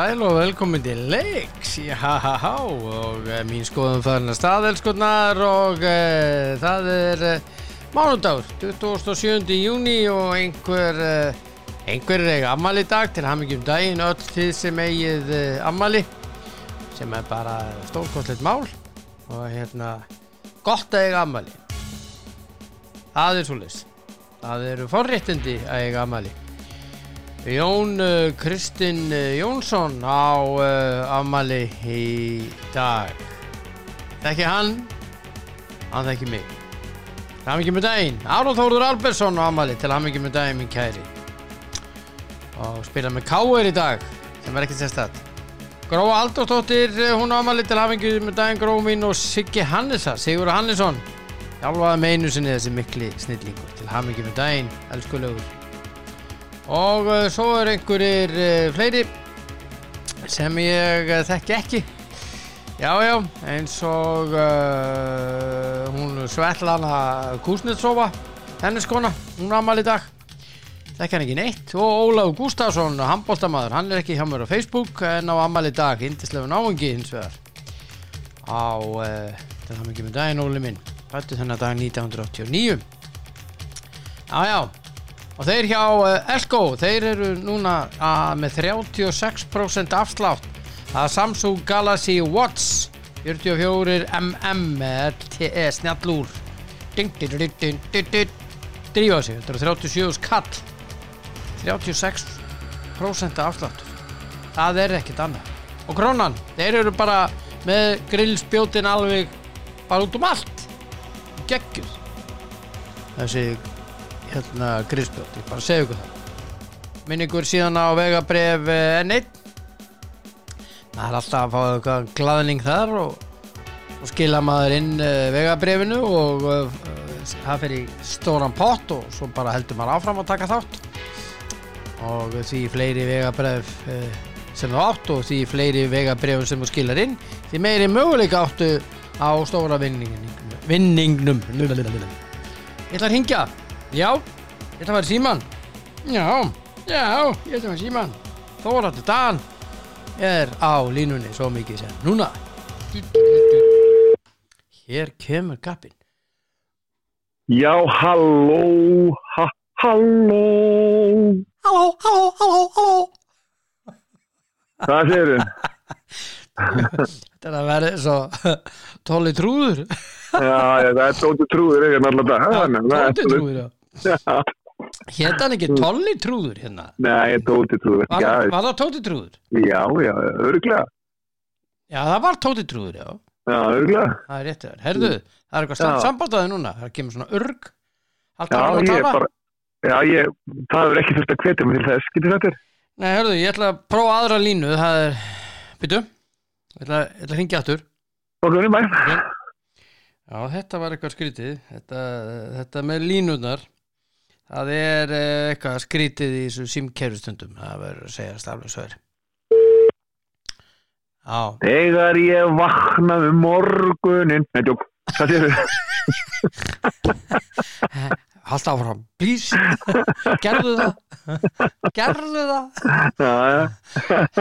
Sæl og velkomin til leiks í ha-ha-há og uh, mín skoðum farin að staðelskunnar og uh, það er uh, mánudagur, 27. júni og einhver, einhver er eiga ammali dag til hamingjum daginn öll þið sem eigið ammali sem er bara stórkostlegt mál. Og hérna gott að eiga ammali það er svolítið það eru forréttindi að eiga ammali Jón uh, Kristinn uh, Jónsson á uh, afmali í dag. Þekki hann? Hann þekki mig. Hann ekki með daginn. Áróð Þóruður Albersson á afmali til ekki með daginn minn kæri. Og spila með Káur í dag sem er ekki sérstætt Gróa Aldóttir hún á afmali til ekki með daginn Gróa mín og Siggi Hannesa Sigur Hannesson. Hjálpaði með einu sinni þessi mikli snillingur til ekki með daginn elskulegur og uh, svo er einhverjir uh, fleiri sem ég uh, þekki ekki. Já já eins og hún Svetlana Kusnetsova hennes kona, hún amal í dag. Þekki hann ekki neitt. Og Ólaf Gustafsson, handbóltamaður hann er ekki hjá mér á Facebook en á amal í dag hindislega náengi hins vegar. Á þetta er ekki með daginn Óli minn. Fættu þennan dag 1989 já já og þeir hjá uh, Elko þeir eru núna uh, með 36% afslátt að Samsung Galaxy Watch 44 mm með LTE snjallúr. Drífa sig þetta eru 37 skall. 36% afslátt. Það er ekkit annað. Og krónan, þeir eru bara með grillspjótin alveg bara út um allt. Geggjur þessi hérna grísbjótt, ég bara segja ykkur það. Minningur síðan á vegabref eh, N1 það er alltaf að fá eitthvað glaðning þar og, og skila maður inn uh, vegabrefinu og uh, það fyrir stóran pott og svo bara heldur maður áfram að taka þátt. Og því fleiri vegabref sem þú átt og því fleiri vegabrefum sem þú skilar inn því meiri möguleika áttu á stóra vinningnum. Vinningnum. Ég ætla að ringja Já, ég ætla að vera síman Já, já, ég ætla að vera síman Þórattur Dan er á línunni svo mikið sem núna. Hér kemur gappin Já, halló ha, Halló. Halló, halló, halló, halló. Hvað séu þau? Þetta er að vera svo tóli trúður. Já, já, það er tóti trúður yfir náttúrulega Tóti trúður, já Hérna er ekki tolli trúður hérna? Nei, Tóti trúður. Var, var það Tóti trúður? Já, já, öruglega Já, það var Tóti trúður, já. Já, öruglega Það er réttið þar Herðu, það er eitthvað sambándaði núna. Það kemur svona örg. Já, ég bara Já, ég, það er ekki þurft að hvetja mig til þess, getur þetta? Nei, hörðu, ég ætla að prófa aðra línu. Það er, byrju Ég ætla, ég ætla að ringja aftur. Ok, bæ okay. Já, þetta var eitthvað skrítið. Þetta, þetta með línunar það er eh, eitthvað skrítið í þessu símkerfustundum það verður að segja staflega svo er Já. Þegar ég vakna um morgunin Nei, djók, hvað séu þau? Haldt áfram, please. Gerðu það. Gerðu það. Já, já.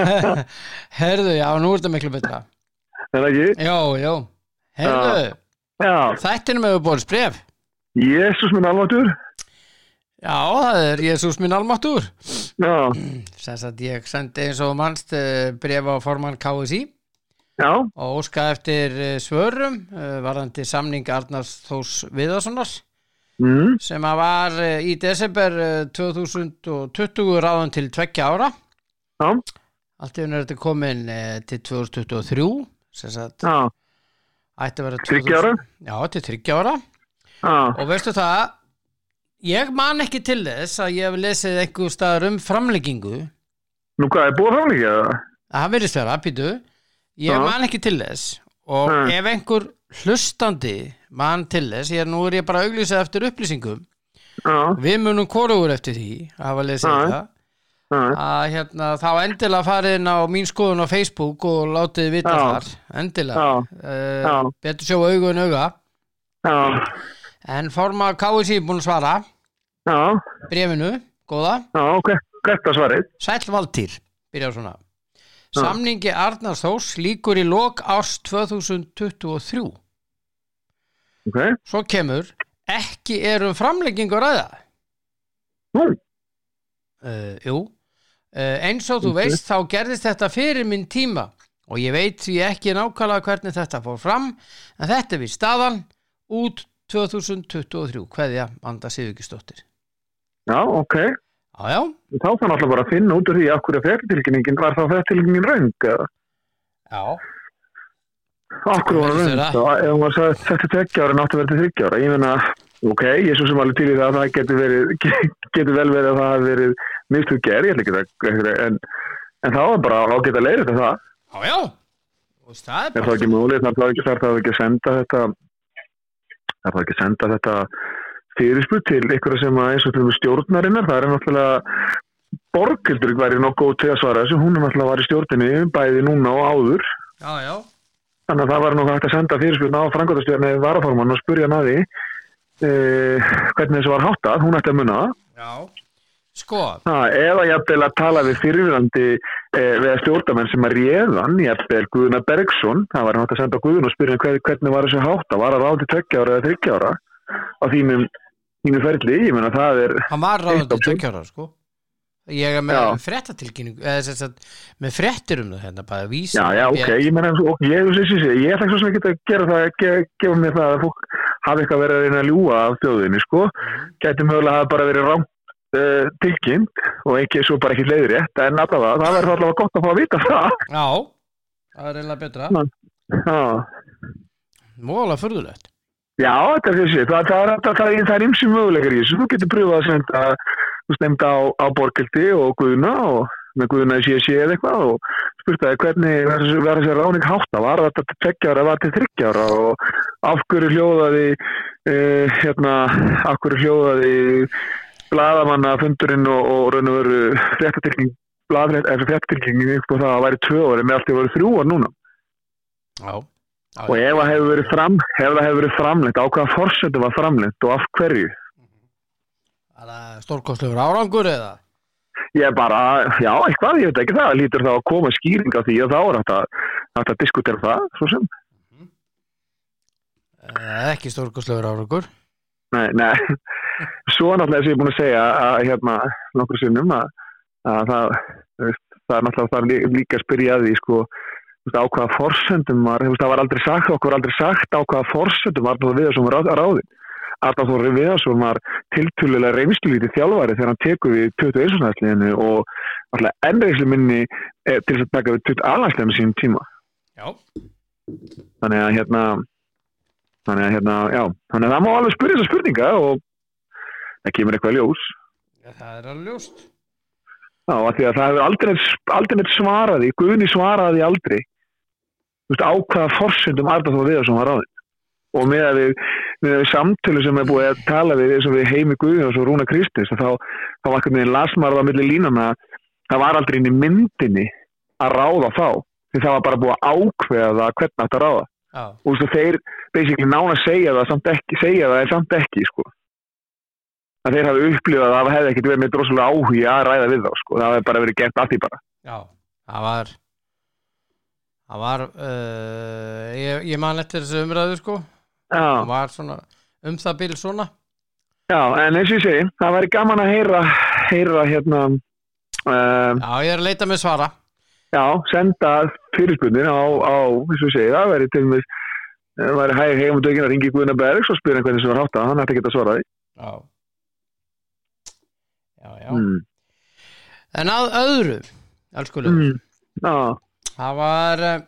Herðu, já, nú er þetta miklu betra. Er það ekki? Já, já. Herðu, þættinum hefur bórið spref Jésús minn alvartur Já, það er Jésús minn almáttur Já. Sess að ég sendi eins og mannst eh, bref á formann KSI Já. Og óska eftir eh, svörum eh, varðandi samning Arnars Þós Viðarssonars mm. sem að var í desember 2020 ráðan til tvekkja ára. Já. Allt yfir er þetta komin til 2023 Sess að Ætti að vera 30 ára? Já, til 30 ára. Já. Og veistu það Ég man ekki til þess að ég hef lesið einhver staðar um framleggingu Nú hvað, er búið framleggja það? Það verðist vera, pítu Ég Já. man ekki til þess. Og Nei. ef einhver hlustandi man til þess, ég nú er ég bara að auglýsa eftir upplýsingum. Já, við munum korugur eftir því að hafa lesið þetta já, að hérna, þá endilega farið inn á mín skoðun á Facebook og látið vita þar. Endilega. Uh, betur sjá augu en auga. Já, en forma KSI búin að svara. Já, brefinu, góða. Já, ok, hvert að svarið? Sæll Valtýr, byrjar svona. Samningi Arnars Þós líkur í lok árs 2023 ok, Svo kemur ekki er um framleggingu að ræða. Nú, uh, Jú. Uh, eins og þú veist þá gerðist þetta fyrir minn tíma. Og ég veit því ekki nákvæmlega hvernig þetta fór fram en þetta er við staðan. Út 2023 Kveðja Anda Sigurgistóttir já, ok. Já, já, þá fann alltaf bara að finna út úr því af hverju fréttatilkynningin var þá fréttatilkynningin röng eða? Já. Hverju var vera. og ef hún var sagt þetta tveggja ára náttu verið þryggja ára. Ég meina, ok, ég er svo sem alveg til í það að það getur verið, getur vel verið að það hafi verið mistug gerð, ég ætla ekki að en, en þá er bara að geta leirið þetta það. Já, já. Og það er er það bara ekki múlið, það það ekki að senda þetta þarf það ekki að senda þetta fyrirspurt til ykkur sem eins og til stjórnarinnar, það er náttúrulega Borgildur væri nokkuð til að svara þessu, hún er náttúrulega var í stjórninni bæði núna og áður. Já, já, þannig að það var nokkuð hægt að senda fyrirspurt á frangotastjórni varaformann og spurja að því eh, hvernig þessu var háttað, hún ætti að munna það Sko, eða jafnvel að tala við fyrirvirandi eh, við stjórnamenn sem að réðan jafnvel Guðuna Bergson. Það var nátt að senda Guðun og spyrja hann hver, hvernig var þessu hátt það var að ráði tveggja ára eða þryggja ára á þínum, þínum ferli? Ég meina það er hann var ráðandi option. tökjára, sko. Ég er með sagt, með fréttir um það hérna bara vísa já já ok, ég meina ok, ég, ekki svo sem ekki að gera það ge, gefa mér það að fólk hafi eitthvað verið að reyna að ljúga af þjóðinni sko, gæti mögulega að bara verið rám uh, tilkynnt og ekki svo bara ekki leiðrétt en allavega, það verður allavega gott að fá að vita það. Já, það er eiginlega betra. Móðalega furðulegt. Já, þetta er þessi, það, það, það, það, er ymsi möguleikar í þessu, þú getur pröfað að senda, þú stemta á, á Borgildi og Guðuna og með Guðuna í CSC eða eitthvað og spurt að hvernig verður þessi ráning hátta, var þetta tveggjára, var til þryggjára og af hverju hljóðaði, uh, hérna, af hverju hljóðaði bladamanna fundurinn og, og raun og veru fréttatilking, bladrætt, eða fréttatilkingin upp á það að væri tvö ári með allt í að vera þrjú ár núna. Já, já, Og ef það hefur verið, fram, ef það hefur verið framlengt, á hvaða fórsetu var framlengt og af hverju? Það er stórkostlegur árangur eða Ég bara, já, eitthvað, ég veit ekki það, lítur þá að koma skýring á því og þá er hægt að, að diskutera það, svo sem. Eh, ekki stórkostlegur árangur Nei, nei, svo náttúrulega sem ég er búin að segja að hérna nokkur sinnum að, að það, það er náttúrulega það er lí- líka að spyrja að því, sko, á hvaða forsendum var, það var aldrei sagt, okkur var aldrei sagt á hvaða forsendum var það við þessum ráð, ráðin. Arnar Þóri Viðarsson var tiltölulega reynslulítið þjálfari þegar hann tekur við 21. næstliðinu og alltaf ennreysli minni eh, til þess að taka við 20 alhanslega með sínum tíma. Já, Þannig að hérna, þannig að hérna, já, þannig að það má alveg spyrja þessa spurninga og það kemur eitthvað ljós. það er alveg ljóst. Já, af því að það hefur aldrei, aldrei svaraði, Guðni svaraði aldrei, þú veist, á hvaða forsendum Arnar Þóri Viðarsson var ráðin. Og með að við, við samtölu sem er búið að tala við eins og við Heimi Guðjóns og Rúna Kristins þá, þá var ekki með lasmarða millir línana það var aldrei inn í myndinni að ráða þá. Því það var bara búið að ákveða hvernig þetta ráða Já, og veist, þeir basically nána segja það samt ekki, segja það en samt ekki sko. Að þeir hafi upplifað að það hefði ekkert verið með droslega áhugi að ræða við þá sko, það hefði bara verið gert allt í bara. Já, það var það var uh, ég, ég man eftir þessu umræðu sko. Já, það var svona um það bíl svona. Já, en eins og ég segi, það væri gaman að heyra, heyra hérna, um, Já, ég er að leita með svara já, senda fyrirspunir á, á, eins og segi, það væri til og með, það væri hæg heim og dögin að ringi Guðina Bergs og spyrja hvernig sem var hátta, hann ætti ekki að svara því. Já. Já, já. Mm. En að öðru, elskulega Mm. Já, Það var uh,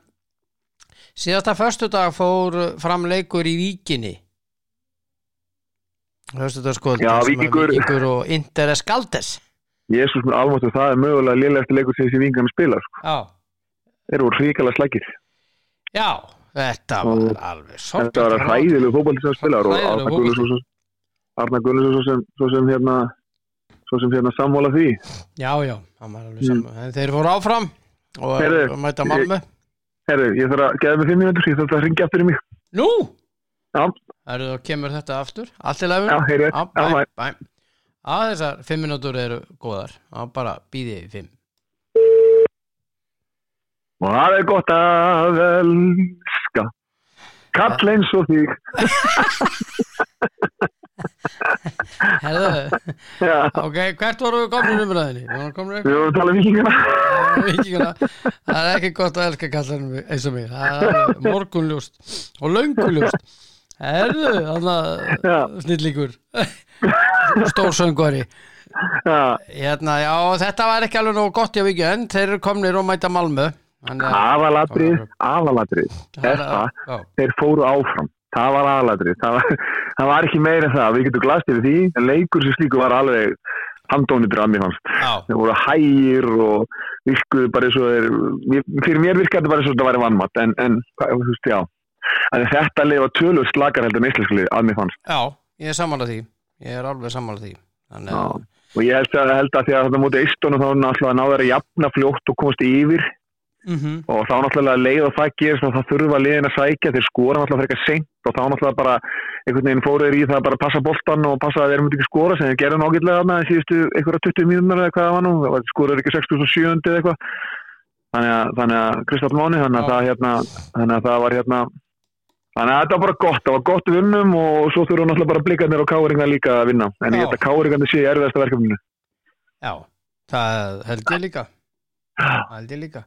síðasta föstudag fór uh, fram leikur í Víkinni. Föstudagskvöld Já, sem að Víkingur- Víkingur og Inter Eskaltes Jésús með almáttu, það er mögulega liðlegasti leikur sem þessi vingan spila, sko. Já, Þeir voru hrikalega slækir. já, þetta var Og alveg sorglega Þetta var hræðilegu fótbolti sem spilar og Arna Guðlus svo, Arna Guðlus svo sem, svo sem hérna svo sem hérna sammála því. Já, já, En þeir fóru áfram og Heyrðu, mæta Malmö. Herru, ég þarf að geða mig fimm minútur, ég þarf að ringja aftur í mig. Nú, Já, Heyrðu, þá kemur þetta aftur. Allt í lefum já, Já, já, bæ, bæ. Á þessar fimm minútur eru góðar. Já, bara býðið í fimm. og það er gott að elska. Kall eins og þig. Herðu, ok, hvert voru við komin um ræðinni? Við vorum komin við vorum að tala um vikinguna Það er ekki gott að elska kallanum eins og mér Það er morgunljóst og lönguljóst. Herðu, þannig að snillíkur Stórsöngvari. Já, Hérna, já, þetta var ekki alveg nóg gott í vikið en þeir eru komnir og mæta Malmö. Þannig að- aðalatrið, aðalatrið þetta, þeir fóru áfram. Það var aðalatrið, það það var ekki meira en það, við getum glast yfir því en leikur sem slíku var alveg handónitur að mér fannst, þeir voru hægir og virkuðu bara eins og þeir fyrir mér virkaði þetta bara eins og þetta væri vannmatt en, en þú veist, já. En þetta leið var tölur slakar heldur en íslensku lið að mér fannst. Já, ég er sammála því Ég er alveg sammála því. Þannig Já. og ég held að, held að því að þetta mútið eistunum þá náttúrulega náður að jafna fljótt og komast yfir. Mhm, og þá náttúrulega leið og það gerist og það þurfa liðin að sækja þeir skora náttúrulega frekar seint og þá náttúrulega bara einhvern veginn fóru þeir í það að bara passa boltan og passa að þeir myndi ekki skora sem þeir gerðu nákvæmlega þarna síðustu einhverja 20 mínúnar eða hvað það var nú. Það skoraður ekki 67 eða eitthvað. Þannig að, þannig að Máni þannig að, það, hérna, þannig að það var hérna þannig að þetta var bara gott, það var gott vinnum og svo þurfa náttúrulega bara blikarnir og káringar líka að vinna. En ég held að káringarnir sé erfiðasta verkefninu. Já Það held ég líka. Það held ég líka.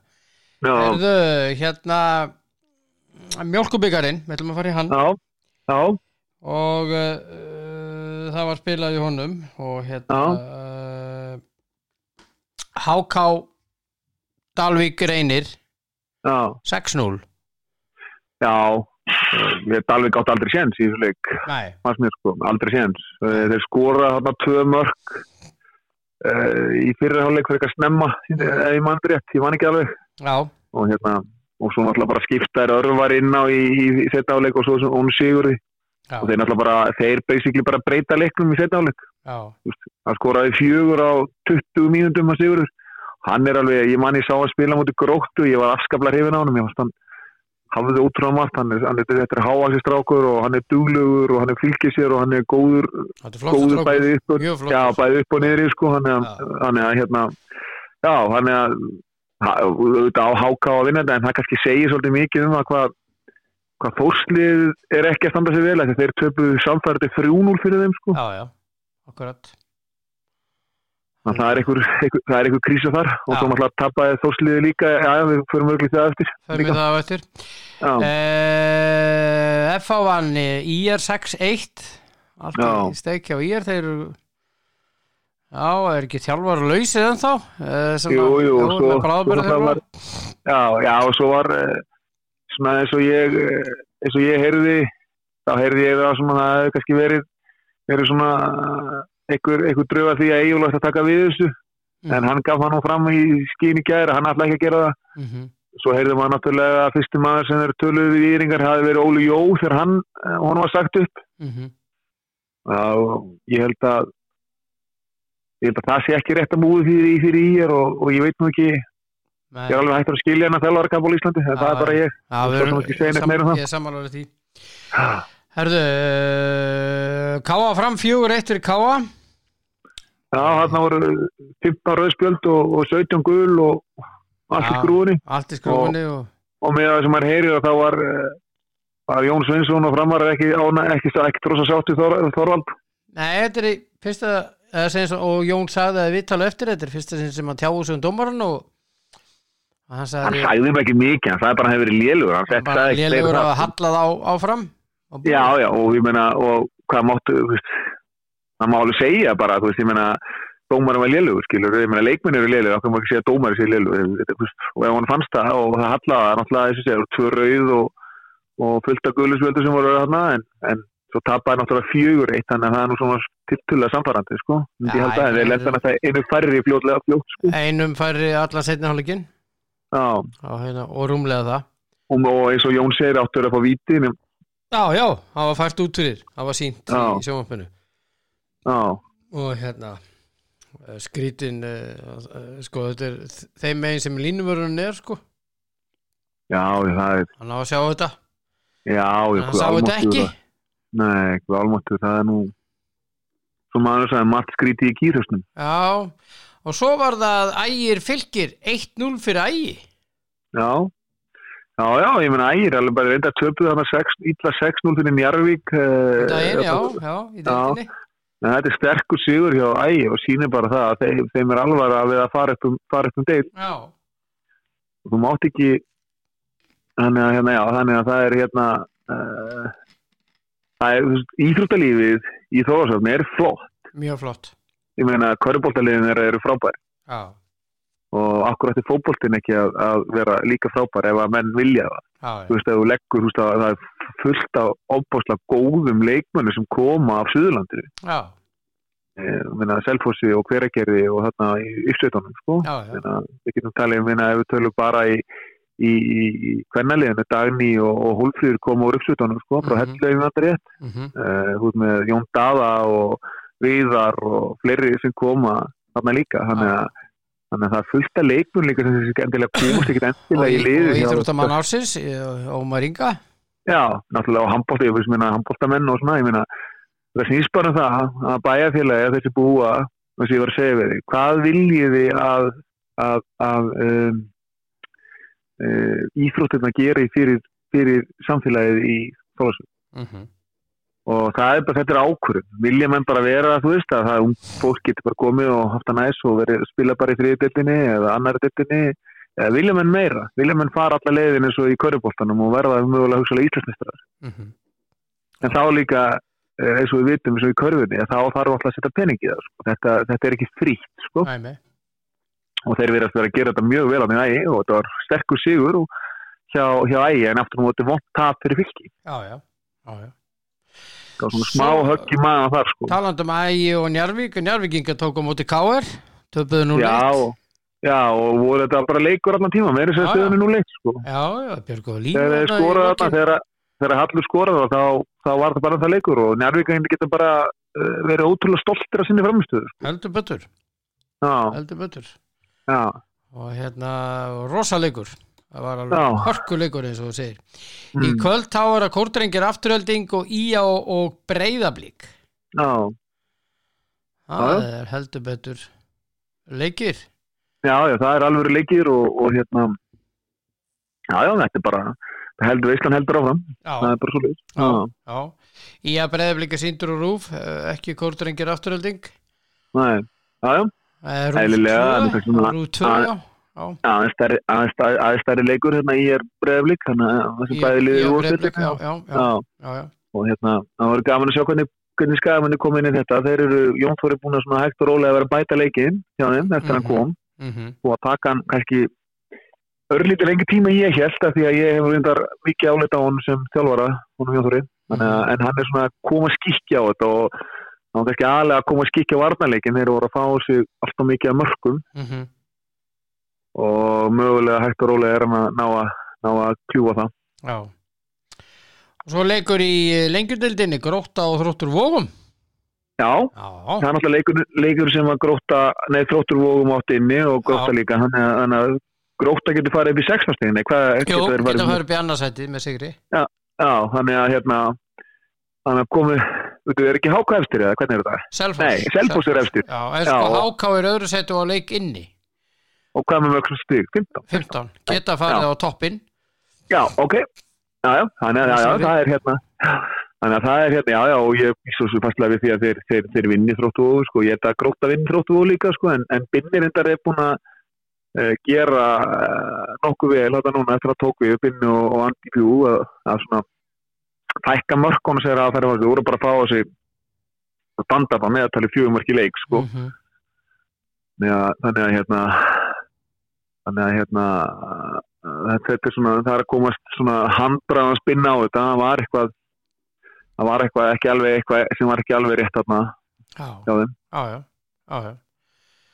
Erðu, hérna Mjölkubíkarinn, við ætlum að fara í hann. Já, já, og uh, það var spilað í honum og hérna uh, HK Dalvík reynir já. 6-0 Já, eh, ég hef alveg gátt aldrei séns í þessu leik, sko, aldrei séns. Eh, Þeir skora þarna tvö mörg uh, í fyrirháleik fyrir eitthvað snemma, eða ég mann rétt, ég man ekki alveg. Og hérna, og svo náttúrulega bara skipta þær örvar inn á í, í, í setjáleik og svo hún sigurði. já, Og þeir náttúrulega bara, þeir basically bara breyta leiknum í setjáleik. já, Hann skoraði fjögur á 20 mínúndum að sigurður. Hann er alveg, ég man ég sá að spila mútið gróttu, ég var afskaplega hrifin á hann, ég fannst hann hafði ótrúlega margt, hann er, er, er hávaxi strákur og hann er duglegur og hann er fylgið sér og hann er góður, góður bæði upp og, já, bæði upp og niður sko, hann er, hann er hérna já, hann er ha- auðvitað á háká að vinna þetta en það kannski segir svolítið mikið um að hvað hvað fórslið er ekki að standa sig vel þeir töpuðu samfærdi 3-0 fyrir þeim sko, Já, já, akkurat þannig að það er einhver, einhver, það er einhver krísa þar og Já. svo náttúrulega tapaði fórsliði líka, já, já, við förum örglítið það eftir Förum við það eftir uh, FH vann IR 6-1 Allt Já. í steikja á IR þeir eru Já, er ekki þjálfar lausið en þá? Uh, Jú, jú, og svo- svo það var- Já, já, og svo var eh, svona eins og ég eh, eins og ég heyrði þá heyrði ég það svona það hefði kannski verið verið svona eh, einhver, einhver drög að því að Egil ætti að taka við þessu. En hann gaf nú fram í skín í gæri hann ætla ekki að gera það. Mm -hmm. svo heyrði maður náttúrulega að fyrstu maður sem er töluð við íringar hafi verið Óli Jó þegar hann, eh, honum var sagt upp. Mm Já, og ég held að ég held að það sé ekki rétt að múið fyrir, fyrir í og, og ég veit nú ekki ég er alveg hægt að skilja hann að kapból í Íslandi það er bara ég. við meira um. Ég er sammálaður því Herðu, Káa fram fjögur eitt fyrir Káa Já, þarna voru 15 rauðspjöld og, og 17 gul og allt í skrúinni Allt í skrúinni og... og með það sem maður heyrir að þá var, eh, var Jón Sveinsson og framar ekki, ána, ekki, ekki trósa sáttu Þor, Þorvald. Nei, þetta er í fyrsta svo- og Jón sagði að við tala eftir þetta fyrsta sinn sem hann tjáðu sig um dómaran og og hann hann sagði sagði mér ekki mikið, hann sagði bara að hann hefur verið lélugur hann hann sagði bara en að hallað á, áfram. og. Já, já, og ég meina og hvað máttu, þú veist það má alveg segja bara, þú veist, ég meina dómarum var lélugur, skilur, ég meina leikminn eru lélugur, okkur má ekki segja að dómari sé lélugur og ef hann fannst það og það hallaði náttúrulega þess að segja, tvö rauð og, og fullt af gulusvöldu sem voru þarna en, en svo tapaði náttúrulega fjögur eitt þannig að það er nú svona tiltulega samfærandi sko, Já, ég halda, en ég- þeir lenda þetta einu færri fljótlega fljótt sko, einum færri allan setni hálfleikin já, og, hérna, og rúmlega það. Og eins og Jón segir áttur að fá víti, en, Já, já, það var fært út fyrir það var sínt Já. í já, og hérna eh, skrítin uh, sko þetta er þeim megin sem línumörun er sko. Já, það er hann á að sjá þetta. Já, en hann sá þetta ekki. Nei, hvað almáttu, það er nú svo maður sagði margt skríti í kýrhusnum Já, og svo var það ægir fylgir 1-0 fyrir ægi. Já, já, já, ég meina ægir, alveg bara reynda töpuð hann að ítla 6-0 fyrir Njarvík. eh, Daginn, já, já, í deildinni En þetta er sterkur sigur hjá ægir og sýnir bara það að þeim, þeim er alvara við að fara upp um, um deil. Já, Þú mátt ekki, þannig að, hérna, já, þannig að það er hérna, uh, það er, íþróttalífið í þóðarsöfni er flott. mjög flott Ég meina, körubóltaliðin eru, eru frábær. Já, og akkur ætti fótboltin ekki að, að vera líka frábær ef að menn vilja það? Já, þú veist, ef þú leggur, þú veist, að það er fullt af ofbáslega góðum leikmönnu sem koma af Suðurlandinu. Eh, minna, Selfossi og Hveragerði og þarna í uppsveitunum, sko. Við getum talið, um, ef við tölum bara í í, í, kvennaliðinu Dagný og, og Hólfríður koma úr uppsveitunum, sko, frá mm -hmm. Hellauðum þetta rétt, mhm, uh, þú veist, með Jón Daða og Viðar og fleiri sem koma þarna líka, þannig að Þannig að það er fullt af leikmun líka sem þessi endilega komast ekkert endilega í liðu. og íþróttamann ársins Ómar Inga Já, náttúrulega á handbólti, ég veist minna handbóltamenn og svona, minna það snýst bara um það að bæjarfélagi að þessi búa, þess að ég var að segja við þig, hvað viljið þið að, að, að um, uh, íþróttirna gera fyrir, fyrir samfélagið í þóðsum? Mhm, Og það er bara, þetta er ákvörðum. Vilja menn bara vera, þú veist, að það um fólk getur bara komið og haft það næs og verið að spila bara í þriðdildinni eða annar dildinni, eða vilja menn meira? Vilja menn fara alla leiðin eins og í körubóltanum og verða mögulega hugsalega íslensmestrar? mhm, en þá líka eh, eins og við vitum eins og í körfunni að þá þarf alltaf að setja pening í það sko. þetta, þetta er ekki frítt sko. og þeir verðast vera að gera þetta mjög vel á því ægi og þetta var sterkur sigur hjá, hjá ægi en aftur á móti vont tap fyrir fylki Já, já, já, var svona Svo- smá högg í maðan þar sko. Talandum ægi og Njarvík Njarvíkinga tók á móti K.R. Töpuðu nú leitt já og voru þetta bara leikur allan tíma meira sem Já, stöðunni nú leitt sko. Já, já, Björg og Líf þegar skoraði þarna þegar, þegar Hallur skoraði þá, þá var það bara það leikur og njárvíkandi getur bara uh, verið ótrúlega stoltir af sinni framistöðu sko. Heldur betur, já, heldur betur já, og hérna rosalegur það var alveg Já. hörkuleikur eins og þú segir. Í mm, kvöld þá er að kórdrengir afturölding og ía og, og breyðablík já. Það er heldur betur leikir. Já, já, það er alveg leikir og, og hérna Já, já, þetta er bara það heldur veislan heldur áfram. Það já, er bara svo já. ía breyðablík er síndur og rúf eh, ekki kórdrengir afturölding Nei, já, já, rúf Eðlilega, það er 2 svona- rúf 2, að- já, já aðeins stærri, stærri, stærri leikur hérna í er breyðablík þannig að þessi Ía- bæði liðið úr já. og hérna, það var gaman að sjá hvernig, hvernig skagamanni kom inn í þetta. Þeir eru, Jón Þóri búin að svona hægt og rólega að vera að bæta leikin hjá þeim eftir hann Mhm. kom. mhm, og að taka hann kannski örlítið lengi tíma ég held að því að ég hef reyndar mikið áleita á hann sem þjálfara honum Jón Þóri, þannig að en hann er svona að koma að skikja á þetta og hann var kannski aðlega að koma að skikja varnarleikin þeir voru að fá á sig alltaf mikið af mörgum mhm og mögulega hægt og rólega er hann að ná að, ná að kljúa það Já. Og svo leikur í lengjudildinni grótta og þróttur vógum. Já, Já. það er náttúrulega leikur, leikur sem að gróta, nei þróttur vógum átt inni og gróta Já. líka, þannig að, að gróta getur farið upp í geta þeir geta farið að upp í annarsætið með sigri. Já, þannig að hérna þannig að komi, veitu, er ekki háka efstir eða hvernig er þetta? Selfoss. Nei, Selfoss er efstir Já, en Já, sko háká er öðru sætu á leik inni. Og hvað með mörg sem stig? 15? 15. Geta farið á toppin. Já, ok Já, já, þannig að já, já, það er hérna þannig að það er hérna, já, já og ég svo svo fastlega við því að þeir, þeir, þeir vinni þróttu og sko, ég er þetta gróta vinni þróttu og líka sko, en, en binnir endar er búin að uh, gera uh, nokkuð vel þetta núna eftir að tóku við binni og, og Andi Pjú að, að svona tækka og segja að það er voru bara að fá á sig að banda bara með að tala fjögum mörki leik sko Mhm. þannig að, þannig að hérna þannig að hérna þetta er svona, það er að komast svona handbrað að spinna á þetta það var eitthvað það var eitthvað ekki alveg eitthvað sem var ekki alveg rétt Já, hjá þeim já, já. já, já.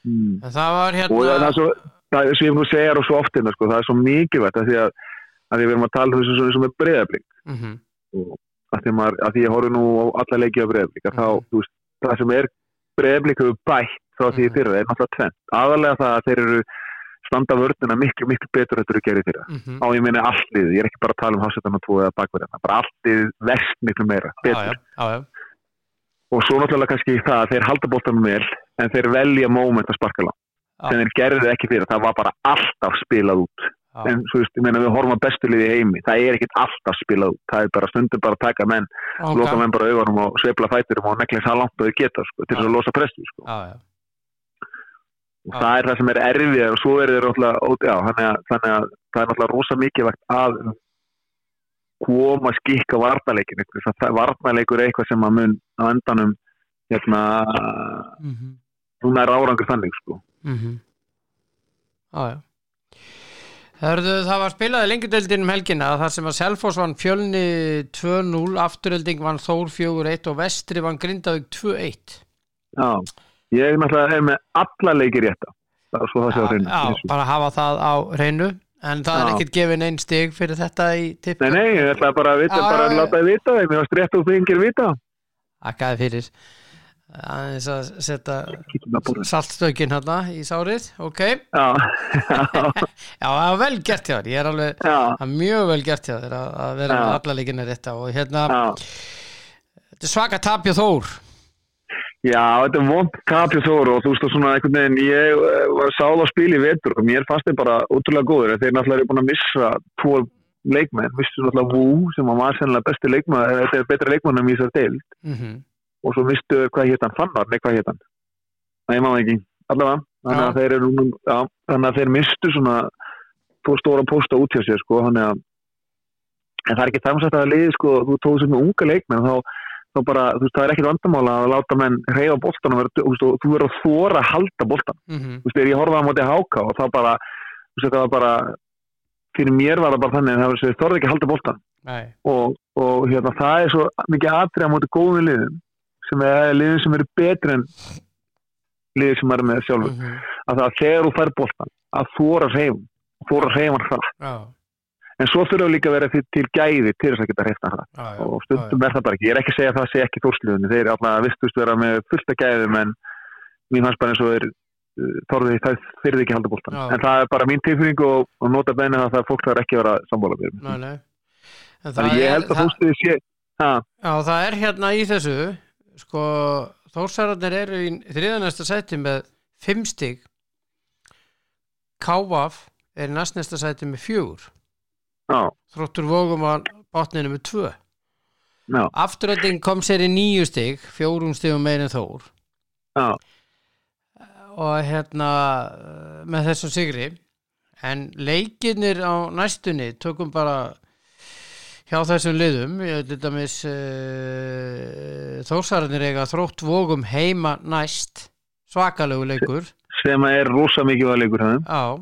mm. En það var og það, hérna... er svo það er sem ég nú segja og svo oft hérna, sko, það er svo mikilvægt af því að, að því við erum að tala um þessu svona sem er breyðablík Mhm. og að því, maður, að því ég horfi nú á alla leiki á þá, Mhm. þú veist, það sem er breyðablík hefur bætt frá því Mhm. fyrir það er náttúrulega tvenn aðalega það að þeir eru standa vörnina miklu, miklu betur þetta eru gerðið fyrir Mhm. á ég meina allið, ég er ekki bara að tala um hásettan og tvo eða bakverðina, bara allið verst miklu meira, betur já, já, já. og svo náttúrulega kannski það að þeir halda bóltanum vel en þeir velja moment að sparka langt Já. sem þeir gerðu ekki fyrir, það var bara alltaf spilað út en þú veist, ég meina við horfum að bestu liði heimi það er ekkit alltaf spilað út það er bara stundum bara að taka menn, Ok. loka menn bara augunum og sveifla fæturum og nekla það langt og þau geta sko, til þess að losa prestu sko. Og það er það sem er erfið og svo er alltaf, já, þannig að, það er alltaf rosa að koma að skikka varnarleikin eitthvað, það varnarleikur er eitthvað sem að mun á endanum hérna, Mhm. núna er árangur þannig sko. Já, já. Hörðu, það var spilaði lengjudeldin um helgina þar sem að Selfoss vann fjölni 2-0, afturölding vann Þór 4-1 og Vestri vann Grindavík 2-1. Já, ég náttúrulega er með alla leikir rétta. Það er það á Já, já, bara hafa það á hreinu en það er Já. ekkert gefin einn stig fyrir þetta í tipp. Nei, nei, ég ætla bara að vita, Já, bara að láta þið vita það. Mér varst rétt og þingir vita. Akkaði fyrir aðeins að setja Kíkjum að búra. saltstökin hérna í sárið, ok. Já, já, það var vel gert hjá þér, ég er alveg, það er mjög vel gert hjá þér að, vera með alla leikina rétta og hérna, þetta er svaka tapja Þór. Já, þetta er vond kapið þóru og þú veist og svona einhvern veginn, ég eh, var sáð á spil í vetur og mér fannst þeir bara ótrúlega góður. Þeir náttúrulega eru búin að missa tvo leikmenn, misstu náttúrulega Wu sem var sennilega besti leikmann, eða þetta er betra leikmannum í þessar deil Mm og svo mistu, hvað hétt hann, Fannar, nei hvað hétt hann? Nei, maður ekki, allavega. Þannig að þeir eru, já, þannig að þeir mistu svona tvo stóra pósta út hjá sér, sko, þannig að en það er ekki þannig að liði, sko, þú tóðu þá, bara, þú veist, það er ekkit vandamála að láta menn reyfa boltan og þú verður að þóra að halda boltan. -hmm. Þú veist, þegar ég horfaði á móti háka og þá bara, þú veist, það var bara, fyrir mér var það bara þannig að það var þau þorði ekki að halda boltan Nei, og, og hérna, það er svo mikið atrið á móti góðum liðum sem er liðum sem eru betri en liðið sem er með sjálfur. Mm að það að þegar þú fær boltan að þóra reyfum þóra reyfum hratt. Já, en svo þurfa líka að vera til, til gæði til þess að geta reyfta hratt já, já, og stundum er það bara ekki, ég er ekki að segja að það sé ekki þórsliðunni, þeir er alltaf vistust vera með fullta gæðum en mér fannst bara eins og þeir uh, þorði það fyrir ekki að halda boltan Já. en það er bara mín tilfinning og, og nota benni að það fólk þarf ekki að vera Nei, nei. En þannig það ég held að það- fólkstuði sé Já, það er hérna í þessu sko, Þórsararnir eru í þriðanesta sæti með fimm stig. Kávaf Þróttur vógum á botninu með tvö. Já, Afturölding kom sér í nýju stig fjórum stigum meir en Þór. Já. Og hérna eh, með þessum sigri en leikinir á næstunni tökum bara hjá þessum liðum. Mis uh, þórsararnir eiga þrótt vógum heima næst. Svakalegu leikur. Sem er rosa mikið að leikur á,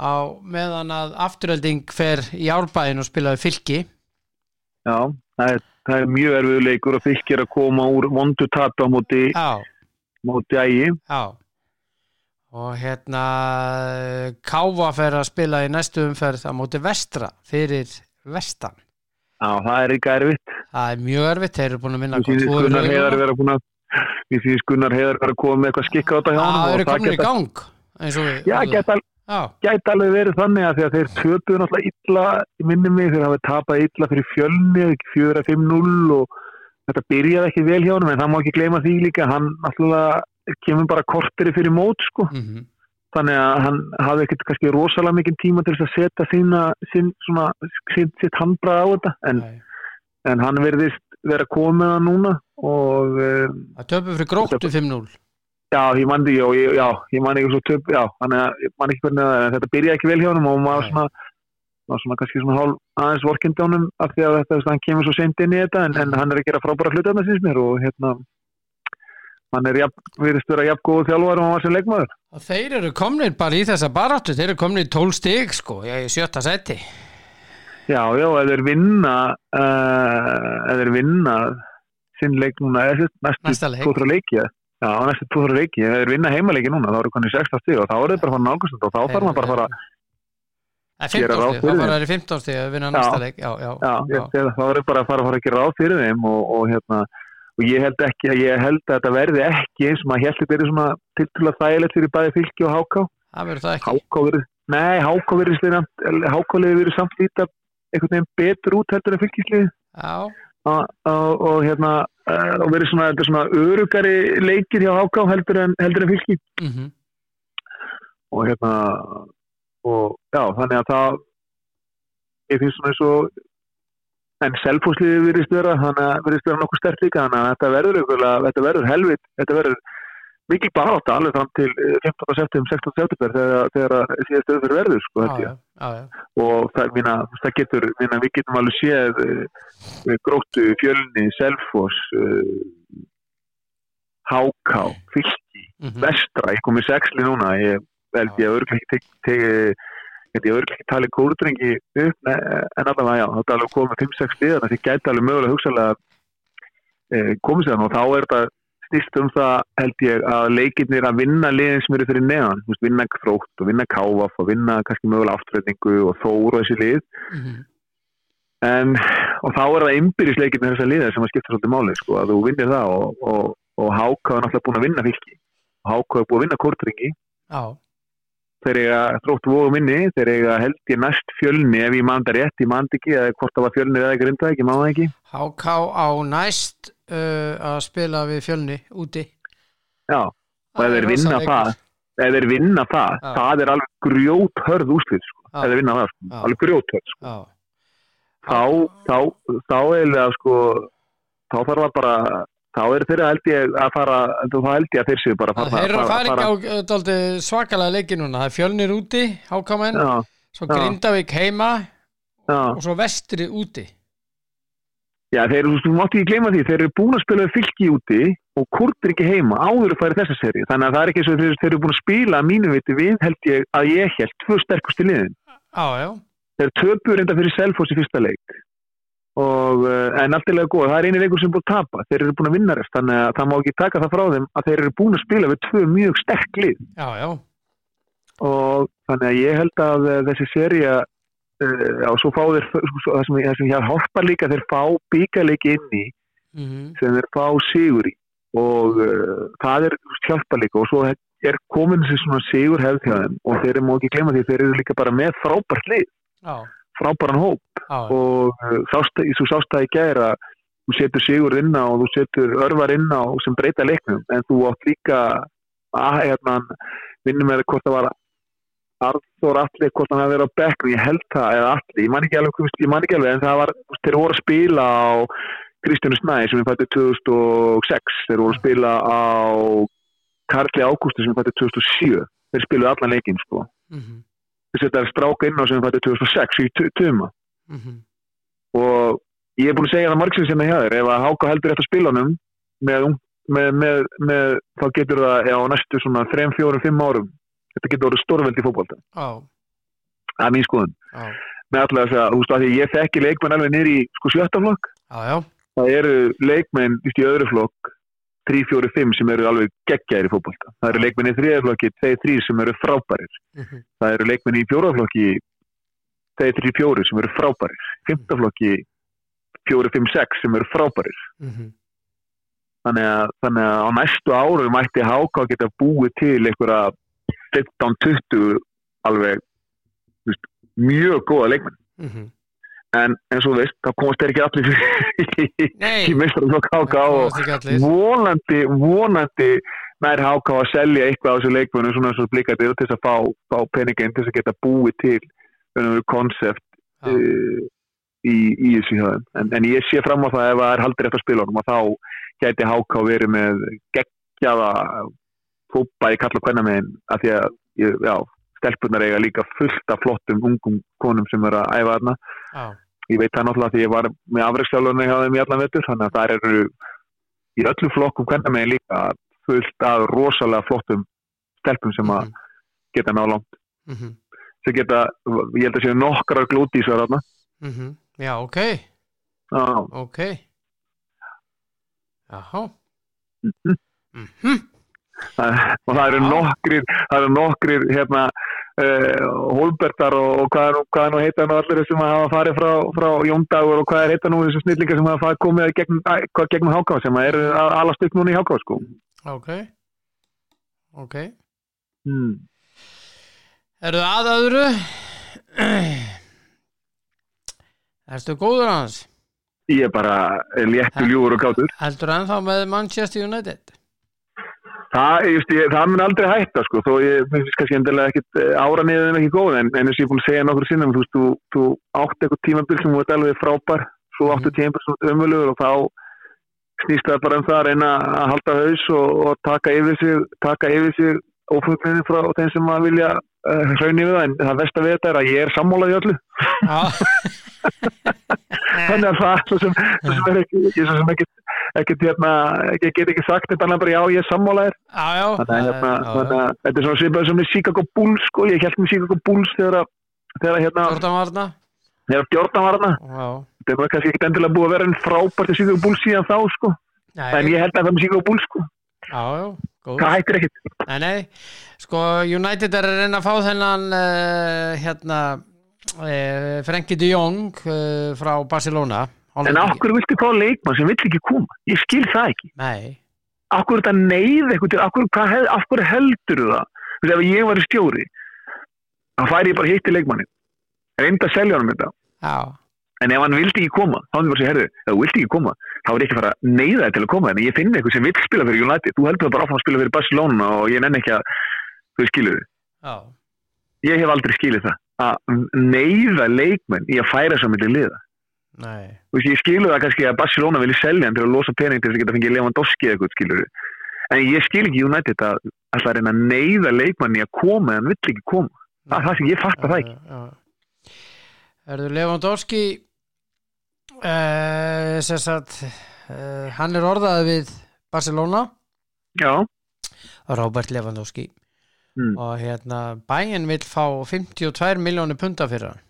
á meðan að afturölding fer í árbæðin og spilaði fylki. Já, það er, það er mjög erfiðu leikur og fylgir að koma úr vondu tapa á móti, á, móti ægi. Á og hérna Káfa fer að spila í næstu umferð á móti vestra fyrir vestan. Já, það er ekki erfitt. Það er mjög erfitt, þeir eru búin að vinna Mér finnst Gunnar núna? vera að koma með eitthvað skikka á þetta hjá Já, þeir og eru það komin í gang við Já, geta, já, gæti alveg verið þannig að að þeir töpuðu náttúrulega illa í minni mig þeir hafa tapað illa fyrir fjölni eða ekki 4-5-0 og þetta byrjaði ekki vel hjá honum en það má ekki gleyma því líka hann náttúrulega kemur bara korteri fyrir mót sko. Mm þannig að hann hafði ekkert kannski rosalega mikið tíma til að setja sína sín, svona, sín, sitt handbrað á þetta en, en hann verðist vera komið að núna og það töpum fyrir gróttu 5-0 Já, ég man því, já, ég, já, ég man ekki svo töp, já, þannig að ég man ekki hvernig en þetta byrjaði ekki vel hjá honum og maður svona, maður svona kannski svona hálf aðeins vorkindi á honum af því að þetta, þú veist, hann kemur svo seint inn í þetta, en, en hann er að gera frábæra hluti þarna síns mér og hérna, hann er virðist vera jafn góðu þjálfar og hann var sem leikmaður. og þeir eru komnir bara í þessa baráttu þeir eru komnir í 12 stig sko í sjötta seti Já, já, ef þeir vinna, uh, ef þeir vinna sinn leik núna, eða næstu leik. tóþra leiki, já, næstu tóþra leiki, ef þeir vinna heimaleiki núna, þá eru konið 16 stíð og þá eru þeir bara að fara nálgast og þá þarf maður bara að fara Það er Gera 15 ráð fyrir þeim. þeir í 15 stig að vinna næsta leik. Já, já, Já, þá er bara að fara að að gera ráð fyrir þeim og, og hérna og ég held ekki, ég held að þetta verði ekki eins og maður held að þetta er svona tiltúrulega þægilegt fyrir bæði fylki og háká. Það verður það ekki. Háká verið, nei, háká verið háká verið samt og, eh, og verið svona, þetta er svona örugari leikir hjá háká heldur en, heldur en fylki. Mm og hérna og já, þannig að það ég finnst svona eins og en selfhúsliði virðist vera þannig að virðist vera nokkuð stert líka þannig að þetta verður verður helvit þetta verður mikil barátt alveg fram til eh, 15. september, 16. september þegar, þegar síðast auðvitað verður sko, ég. já, já, já. og það, minna, það getur minna, við getum alveg séð uh, gróttu, fjölni, selfos uh, háká, fylki Mhm. vestra, ég kom með sexli núna ég held ég að örglega ekki ekki talið kórdrengi upp en allavega já, þá er alveg komið 5-6 liðan því gæti alveg mögulega hugsalega eh, komið sér og þá er þetta snýst um það held ég að leikirnir að vinna liðin sem eru fyrir neðan, þú veist, vinna krótt og vinna káfaf og vinna kannski mögulega afturreitingu og þóru og þessi lið. Mhm. en, og þá er það ymbirðisleikirnir þessar liðar sem að skipta svolítið máli sko, að þú vinnir það og, og, og Háka er náttúrulega búin að vinna fylki. Háka er búin að vinna kórdrengi já, þeir eiga þrótt vóðu minni, þeir eiga held ég næst fjölni ef ég man það rétt, ég man það ekki eða hvort það var fjölni eða grinda ekki, man það ekki. HK á næst uh, að spila við fjölni úti. Já, og ef þeir vinna það ef þeir vinna það, Já. það er alveg grjót hörð úslið, sko, ef þeir vinna það sko, alveg grjót hörð, sko. já, þá, þá, þá eiginlega sko, þá þarf það bara þá er þeirra held ég að fara þá held ég að þeir séu bara það þeir eru að fara ekki á dálítið svakalega leiki núna. Það er fjölnir úti, já, svo. Grindavík heima já, og svo vestri úti. Já, þeir eru, þú mátti ekki gleyma því þeir eru búin að spila fylki úti og kurtir ekki heima áður að færa þessa seri þannig að það er ekki svo þeir, þeir eru búin að spila að mínu viti við held ég að ég held tvö sterkusti liðin. Já, já, þeir töpur enda fyrir Selfoss í fyrsta leik og, uh, en allt er lega góð það er eini leikur sem búin að tapa, þeir eru búin að vinna rest þannig að það má ekki taka það frá þeim að þeir eru búin að spila við tvö mjög sterk lið. Já, já. Og þannig að ég held að uh, þessi seria uh, já, svo fá þeir það sem, ég hálpa líka þeir fá bíkaleiki inn í mm sem þeir fá sigur í. Og uh, það er hjálpa líka og svo er komin þessi svona sigur hefð hjá þeim. Og þeir eru má ekki glemma því þeir eru líka bara með frábært lið, já, frábæran hóp. Já, og uh, sást, þú sást það í gæra þú setur sigur inn á og þú setur örvar inn á sem breyta leiknum. En þú átt líka að hérna, vinnum með hvort það var Arþór Alli, hvort hann hafi verið á bekknum, ég held það, eða Alli, ég man ekki alveg, alveg en það var, þeir voru að spila á Kristjánu Snæ sem er fættið 2006, þeir voru að spila á Karli Ágústi sem er fættið 2007, þeir spiluðu allan leikinn sko, mhm, þeir setja stráka inn á sem er fættið 2006 í tu- tuma. Mhm, og ég er búin að segja það margsins hérna hjá þér ef að Háka heldur eftir spilunum með, með, með, með þá getur það á næstu svona 3, 4, 5 árum þetta getur orðið stórveldi fótbolta. Já, það er mín skoðun. Já, með allega þess að, þú veist að ég þekki leikmenn alveg í sko sjötta flokk. Já, já, það eru leikmenn í öðru flokk 3, 4, 5 sem eru alveg geggjæri í fótbolta. Það eru leikmenn í þriða flokki 2, 3 sem eru frábærir. Mhm, það eru leikmenn í fjóra flokki 2, 3, 4 sem eru frábærir. Fymta flokki 4, 5, 6 sem eru frábærir. Mhm, þannig að, þannig að á næstu árum mætti Háká geta búið til einhverja 15-20 alveg veist, mjög góða leikmenn. Mhm. En eins og veist, þá komast ekki allir í- mestrarflokk Háká og vonandi, vonandi nær Háká að selja eitthvað á þessu leikmennu svona eins og blikandi til þess að fá, fá peningin til þess að geta búið til konsept Já. uh, í, í þessu þeim. En, en ég sé fram á það ef það er haldir eftir spilunum og þá gæti Háká verið með geggjaða fópa í kalla hvernig megin af því að já, stelpunar eiga líka fullt af flottum ungum konum sem er að æfa þarna. Já, ég veit það náttúrulega því ég var með afreiksjálfurni hjá þeim í allan vettur þannig að það eru í öllu flokkum hvernig megin líka fullt af rosalega flottum stelpum sem að mhm, geta ná langt. Mhm, sem geta, ég held að séu nokkrar glútísar þarna. Mhm, já, ok, Já, ok, jáhá, Mhm. Og það eru nokkrir það eru nokkrir hérna uh, Holbertar og, og hvað er hvað er nú heita nú allir sem hafa farið frá, frá Jóndagur og hvað er heita nú þessu snillingar sem hafa komið gegn, gegnum Háká sem að alast upp núna í Háká sko ok, ok, hmm. eru að öðru, erstu góður hans? ég er bara léttu ljúur og kátur Heldur ennþá með Manchester United? Það, það mun aldrei hætta sko, þó ég finnst kannski endilega ekkit ára niður en ekki góð, en, eins og ég búin að segja nokkur sinnum, þú veist, þú, þú átti eitthvað tímabil sem var alveg frábær, svo áttu tímabil sem umvöluður og þá snýst það bara um það að reyna að halda haus og, og taka yfir sig, taka yfir sig ófuglinni frá þeim sem að vilja uh, hraunni við það, en það vest að við þetta er að ég er sammálað í öllu. Þannig að það, svo sem, svo sem er ekki, ég svo sem ekki ekkert hérna, ég get ekki sagt þetta bara já ég er sammálaðir þannig að hérna, þannig að þetta er svona svipað sem með Chicago Bulls sko, ég held með Chicago Bulls þegar þegar hérna þegar Jórdanvarna þetta er kannski ekkert endilega búið að vera en frábært í Chicago Bulls síðan þá sko. Já, en ég held að það með Chicago Bulls sko. Já, já, góð. Það hættir ekkert. Nei, nei, sko United er að reyna að fá þennan uh, hérna uh, Frenkie de Jong uh, frá Barcelona En okkur viltu fá leikmann sem vill ekki koma? Ég skil það ekki. Nei. Okkur er þetta neyð eitthvað okkur, heldur það? Þú veist, ef ég var í stjóri, þá fær ég bara hitt í leikmannin. Reynda að selja hann um þetta. Já. En ef hann vildi ekki koma, þá er það bara að segja, herru, ef þú vildi ekki koma, þá er ekki að fara að neyða það til að koma. En ég finn eitthvað sem vill spila fyrir United. Þú heldur það bara áfram að spila fyrir Barcelona og ég nenn ekki að, þú skilur þið. Ég hef aldrei skilið það. Að neyða leikmenn í að færa saman til liða. Veist, ég skilu það kannski að Barcelona vilja selja hann til að losa pening til þess að geta fengið Lewandowski eitthvað skilur en ég skil ekki United að alltaf reyna að neyða leikmanni að koma en hann vill ekki koma. Það er það sem ég fatta það ekki. Erður Lewandowski uh, sem sagt uh, hann er orðað við Barcelona. Já. Robert Lewandowski. Mm. og hérna bæinn vil fá 52 miljónir punta fyrir hann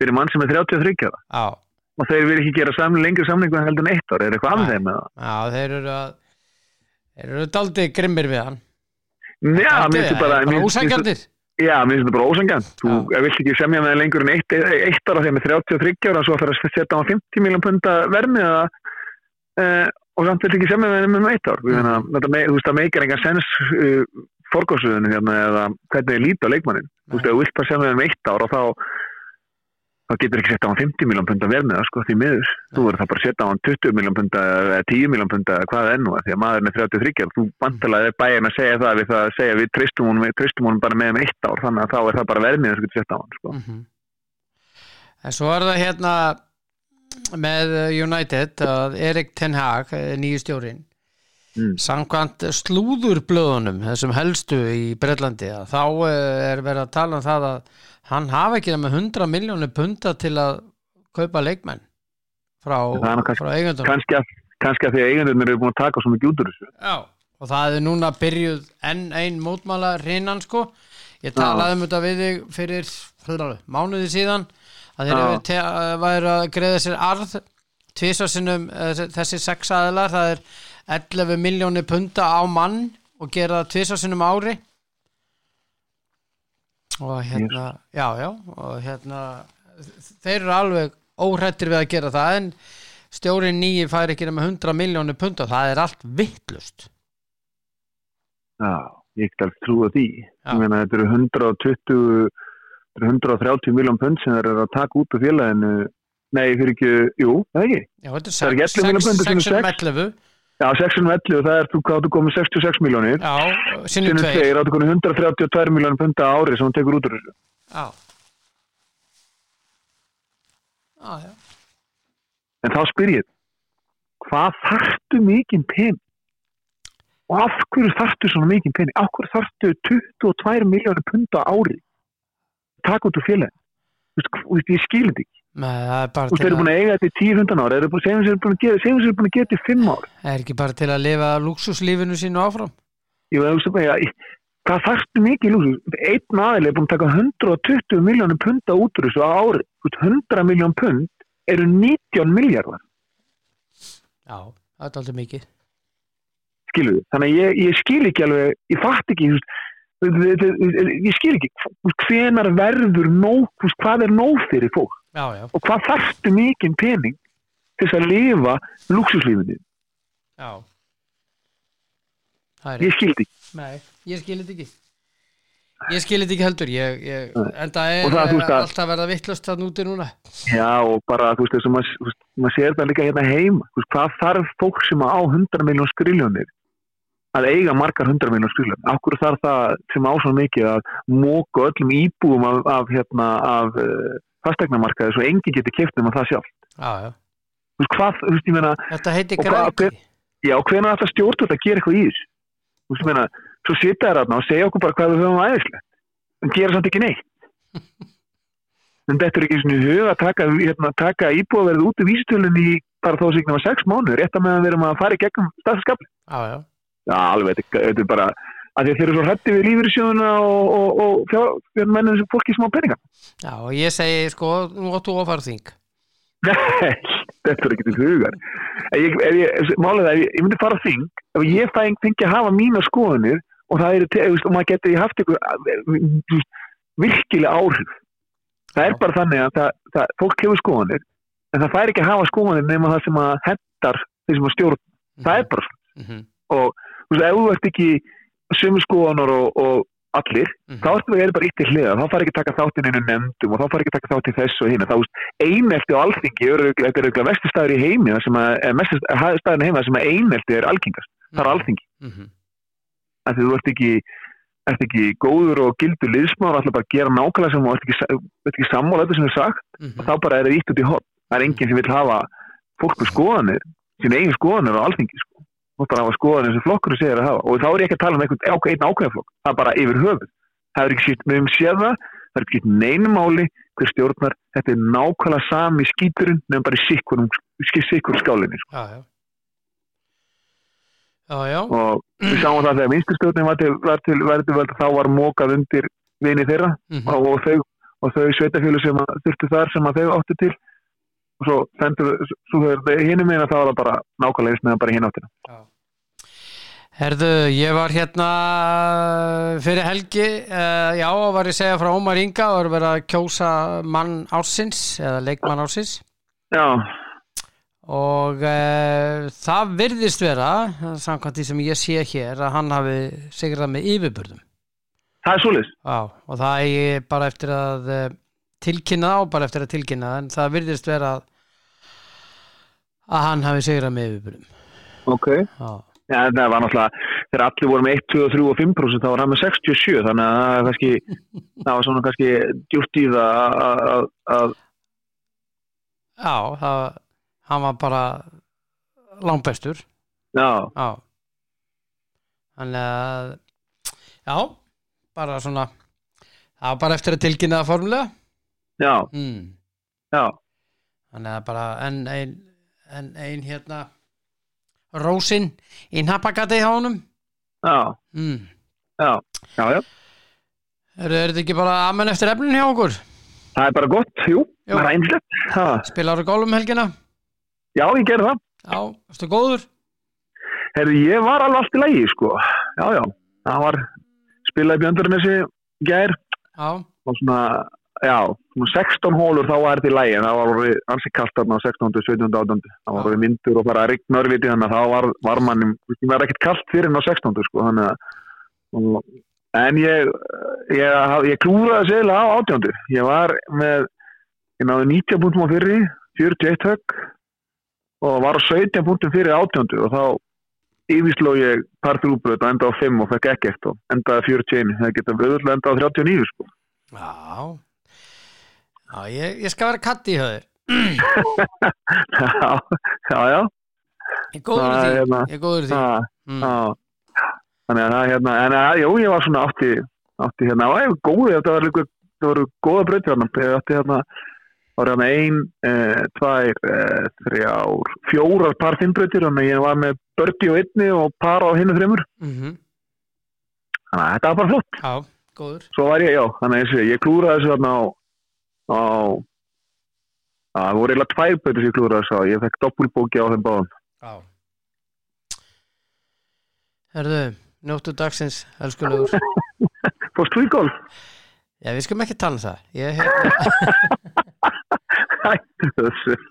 fyrir mann sem er 33 ára. Og þeir vil ekki gera samling, lengri samlingu en heldur en eitt ár, er eitthvað af þeim það? Já, þeir eru að þeir eru daldi grimmir við hann. Já, mér finnst þetta bara ósangjandir Já, mér finnst þetta bara ósangjand þú vilt ekki semja með lengur en eitt, eitt ára þegar með 33 ára, svo þarf að setja á 50 miljón punta vermið uh, og samt vilt ekki semja með með eitt ár. Mm. þetta, þú veist, það meikar engan sens uh, forgóðsöðunum hérna, eða hvernig þið líti á leikmannin þú veist, þú vilt bara semja með eitt ár og þá þá getur ekki sett á hann 50 miljón punta vel með það sko því miður, þú verður það bara að setja á hann 20 miljón punta eða 10 miljón punta eða hvað enn og því að maðurinn er 33 þú bantalega er bæinn að segja það við það að segja við tristum honum, tristum honum bara með um eitt ár þannig að þá er það bara vel með þess að geta sett á hann sko. mm -hmm. En svo er það hérna með United að Erik Ten Hag nýju stjórin mm. samkvæmt slúðurblöðunum þessum helstu í Breitlandi þá er verið að tala um það að hann hafa ekki það með 100 miljónir punta til að kaupa leikmenn frá, frá eigundunum kannski að, kannski að því að eigendunum eru búin að taka svo mikið út úr þessu. Já, og það er núna byrjuð enn einn mótmála hrinnan sko. Ég talaði um þetta við þig fyrir hlutlega, mánuði síðan að þeir væri að greiða sér arð tvísvarsinnum þessi sex aðilar, það er 11 miljónir punta á mann og gera það tvísvarsinnum ári. Og hérna já já og hérna þeir eru alveg óhrættir við að gera það en stjórin nýji fær ekki með 100 miljónir punta það er allt vittlust Já, ég ekki alveg trúa því. Ég meina þetta eru 120 130 miljón pund sem þeir eru að taka út af félaginu. Nei, fyrir ekki, jú, það er ekki. Já, þetta er 6 11 Já, 611 og það er, þú áttu komið 66 miljónir. Já, sinnum tveir. Það áttu komið 132 miljónir punta ári sem hún tekur út úr þessu. Já. Já, já. En þá spyr ég, hvað þarftu mikinn pen? Og af hverju þarftu svona mikinn pen? Af hverju þarftu 22 miljónir punta ári? Takk út úr félagin. Ég skilir þetta ekki. Veist, þeir eru búin að eiga þetta í 10-15 ára, þeir eru búin að gera þetta í 5 ára. Það er ekki bara til að lifa luxuslífinu sínu áfram? Þú veist, bara, hvað þarftu mikið luxus? Einn aðeins er búin að taka 120 miljónum punta út úr þessu á ári. 100 miljón pund eru 19 miljardar. Já, það er alltaf mikið. Skilu þið? Þannig að ég, ég skil ekki alveg, ég fatt ekki, þú veist, ég skil ekki hvenar verður nóg, hvað er nóg fyrir fólk? Já, já. og hvað þarftu mikinn pening til þess að lifa luxuslífinu já. Ég skil ekki. Nei, ég skil ekki. Ég skil ekki heldur. Ég, ég, en það er það, veist, alltaf verða vittlust það núti núna. Já og bara þú veist þess að maður sér það líka hérna heima. Hvað þarf fólk sem á 100 miljón skriljónir að eiga margar hundra miljónum spilum. Akkur þarf það sem ásvon mikið að móka öllum íbúum af, af, hérna, af uh, fastegnamarkaði svo engi getur kiptum að það sjálf. Já, já. Þú veist hvað, þú veist, ég meina, Þetta heiti græki. já, hvenær ætla stjórnvöld að gera eitthvað í þessu? Þú veist, ég meina, svo sita þær þarna og segja okkur bara hvað við höfum aðeinslegt. En gera samt ekki neitt. En þetta er ekki svona í hug að taka, hérna, taka íbúaverð út í vísitölun í bara þó að sex mánuður, rétt að meðan við erum að fara í gegnum staðskapli. Já, já. Alveg, þetta, er bara að þeir eru svo hrætti við lífyrirsjóðuna og, og, og fjár, fjár menninu sem fólki smá peninga. Já, og ég segi, sko, nú áttu að fara þing. Nei, þetta er ekki til hugar. Ég, ég, er, ef ég, ég myndi fara þing, ef ég fæ- fengi að hafa mína skoðanir og það eru, og maður geti haft eitthvað virkilega áhrif. Það er Já. bara þannig að það, það, fólk hefur skoðanir, en það fær ekki að hafa skoðanir nema það sem að hendar þeir sem að stjórn. Það er bara svona. Mm -hmm. Og þú veist, ef þú ert ekki sömu skoðanar og, og allir, Mhm. þá ertu það bara í hliða, þá far ekki að taka þátt inn einu nefndum og þá far ekki að taka þátt í þessu og hinn þá einelti á alþingi er örugglega- þetta er eitthvað vestu staður í heimi að, mestu staðin heima sem að einelti er algengast, það er alþingi Mm -hmm. því þú ert ekki ert ekki góður og gildur liðsmáður ætla bara gera nákvæmlega sem og ert ekki, ekki sammála þetta sem er sagt Mhm. og þá bara er það ítt út í hot það er enginn sem vil hafa fólk með skoðanir sín eigin skoðanir á alþingi sko. Og bara hafa skoðanir sem flokkur segir að hafa. Og þá er ég ekki að tala um einhvern einn ákveðan flokk. Það er bara yfir höfuð. Það er ekki sýtt, við höfum séð það. Það er ekki sýtt neinu máli hver stjórnar. Þetta er nákvæmlega sami skíturinn nefnum bara í sikkurum, sikkur skálinni sko. Já, já. Já, og við sáum það þegar vinstustjórnin var til, til verðuvöld þá var mókað undir vini þeirra. Mm og, og þau, og þau sveitafjölu sem að þurftu þar sem að þau áttu til og svo sendur hinum meina þá var það bara nákvæmlega eins með bara hinn áttina Já. Herðu, ég var hérna fyrir helgi, uh, já, var ég segja frá Ómar Inga og var verið að kjósa mann ársins eða leikmann ársins Já, og uh, það virðist vera, samkvæmt því sem ég sé hér, að hann hafi sigrað með yfirburðum. það er svoleiðis Já, og það er bara eftir að uh, tilkynna og bara eftir að tilkynna en það virðist vera að, að hann hafi sigrað með yfirburðum. Ok Já, Já, það var náttúrulega, þegar allir voru með 1, 2, 3 og 5% þá var hann með 67 þannig að það er kannski það var svona kannski djúpt í það að- að- já það, hann var bara langbestur. já, Já. Þannig að, já, bara svona, það var bara eftir að tilkynna það formulega. Já, Mm. já Þannig að bara en ein, en ein hérna rósin í nappagati hjá honum. já, Mm. já, já, já Er, er þetta ekki bara amen eftir efnin hjá okkur? það er bara gott, jú, Jú. er einslegt Spilar á gólum helgina? já, ég gerði það Já, erstu góður? Herri, ég var alveg allt í lægi, sko. Já, já. Það var spilaði Björndurinnesi gær Já, og svona, já, svona 16 hólur þá var þetta í lægi en það var orðið ansi kalt þarna á 16. 17. 18. Það var orðið myndur og bara að rigna örviti þannig að þá var, var manni, það var ekkert kalt fyrir en á 16. sko, þannig að en ég ég, ég klúraði segla á 18. Ég var með, ég náði 90 punktum á fyrri, 41 högg og var á 17 punktum fyrir 18. og þá yfirsló ég par þrúbröð og endaði á 5 og fekk ekkert og endaði 41, það geta auðvitað endaði á 39 sko. já. Já, ég, ég skal vera katti í höður. já, já, já, Ég er góður er því. hérna- Ég er góður í því. já, Mm. já. Þannig að það hérna, en að, jú, ég var svona átti, átti hérna, og ég var góði, þetta var líka, það voru góða breytir hérna, ég átti hérna, það var hérna ein, e, tvær, e, þrjár, fjórar par fimmbreytir, þannig að ég var með bördi og einni og par á hinnu þreymur, Mm þannig að þetta var bara flott, Já, góður. svo var ég, já, þannig að ég, ég klúraði þessu hérna á, á, að það voru eiginlega tvær breytir sem ég klúraði þessu á, ég fekk doppulbóki á þeim báðum. Já. Herðu, njóttu dagsins, elskulegur. Fórst þú í golf? Já, við skulum ekki tala um það. Ég, hérna,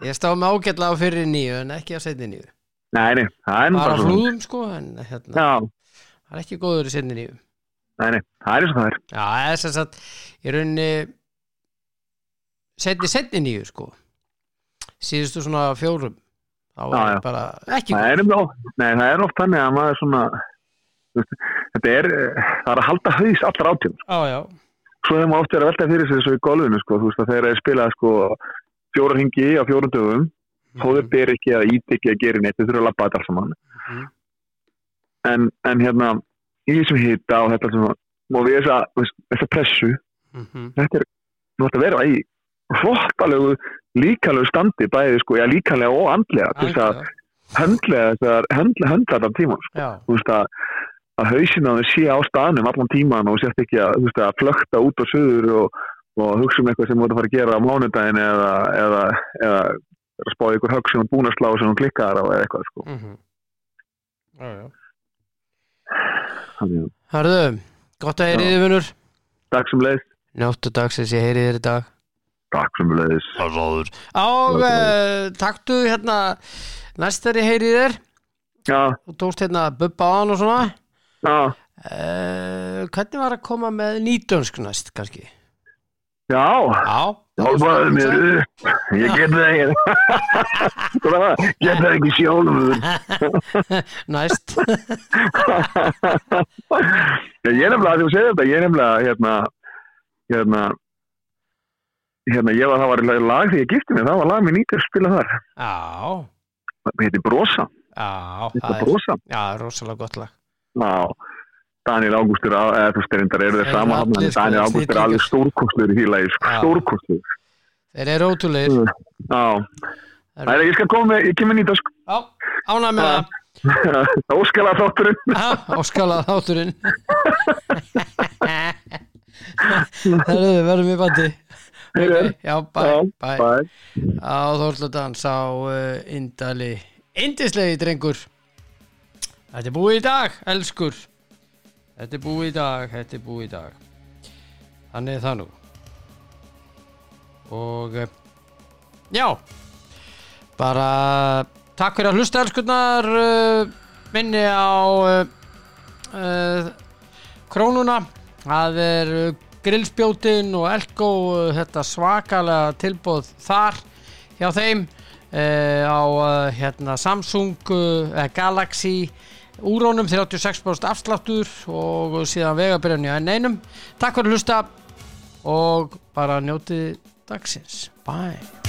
ég stáð með ágætla á fyrir nýju en ekki á setni nýju. Nei, nei, það er á svona. flúðum, sko, en hérna, Já, það er ekki góður í setni nýju. nei, nei, það er eins og það er. Já, þess að satt, í rauninni setni setni nýju, sko. Síðustu svona fjórum. Þá ég já. bara ekki Það er, oft- nei, það er oft þannig að maður svona, þetta er, það er að halda haus Já, já, svo hefur maður oft verið að velta fyrir sig þessu í golfinu sko, þú veist að þeir eru spilað sko fjóra hingi á fjórum dögum þó þeir ber ekki að ít ekki að gera neitt þeir þurfa að labba þetta alls saman Mhm. en, en hérna í þessum hita og þetta og við veist, þessa pressu Mhm. þetta er, þú ætti að vera í flottalegu líkalegu standi bæði sko, já líkalega og andlega til þess að höndlega þessar höndla, þetta tíma sko. Þú veist að að hausin á þau sé á staðnum allan tíman og sérst ekki að, veist, að flökta út á söður og, og hugsa um eitthvað sem ert að fara að gera á mánudagin eða, eða, eða spáði ykkur högg sem er búin að slá sem þú klikkar á eða eitthvað sko. Þannig að Hörðu, gott að heyri þið vinnur Takk sem leiðis Njóttu dagsins, ég heyri þér í dag Takk sem leiðis Og uh, taktu hérna Næst þegar ég heyri í þér. Já, Þú tókst hérna bubba á hann og svona. Já, uh, Hvernig var að koma með nýtönsk næst kannski? já. Já. Hjálpaðu mér upp. Ég get það ekki. Get það ekki sjálfur Næst. Ég er nefnilega, þú segir þetta, ég er nefnilega hérna, hérna hérna, ég var, það var lag þegar ég gifti mig, það var lag með nýttur að spila þar. Já, það heiti Brosa, já það er, Brosa. Já, það er rosalega gott lag. Já, Daniel Ágústur eða þú veist, reyndar eru þeir sama allir, sko, Daniel Ágústur er alveg stórkostur í því lagi, sko, stórkostur Þeir eru ótrúleir Já, Nei, ég skal koma ég kemur nýta sko. Já, ánæg með það. Óskala þátturinn. Já, áskalað þátturinn. Herðu, verðum við bandi Heyrðu. Já, bæ, bæ. Á Þorlundans á uh, Indali Indislegi drengur. Þetta er búið í dag, elskur. Þetta er búið í dag, þetta er búið í dag. Þannig er það nú. Og uh, Já. Bara Takk fyrir að hlusta elskurnar uh, Minni á Krónuna. Það er grillspjótin og Elko þetta svakalega tilbúð þar hjá þeim uh, á uh, hérna, Samsung uh, Galaxy úrónum 36% afsláttur og síðan vegabyrjan í enn einum. Takk fyrir að hlusta og bara njótið dagsins. Bye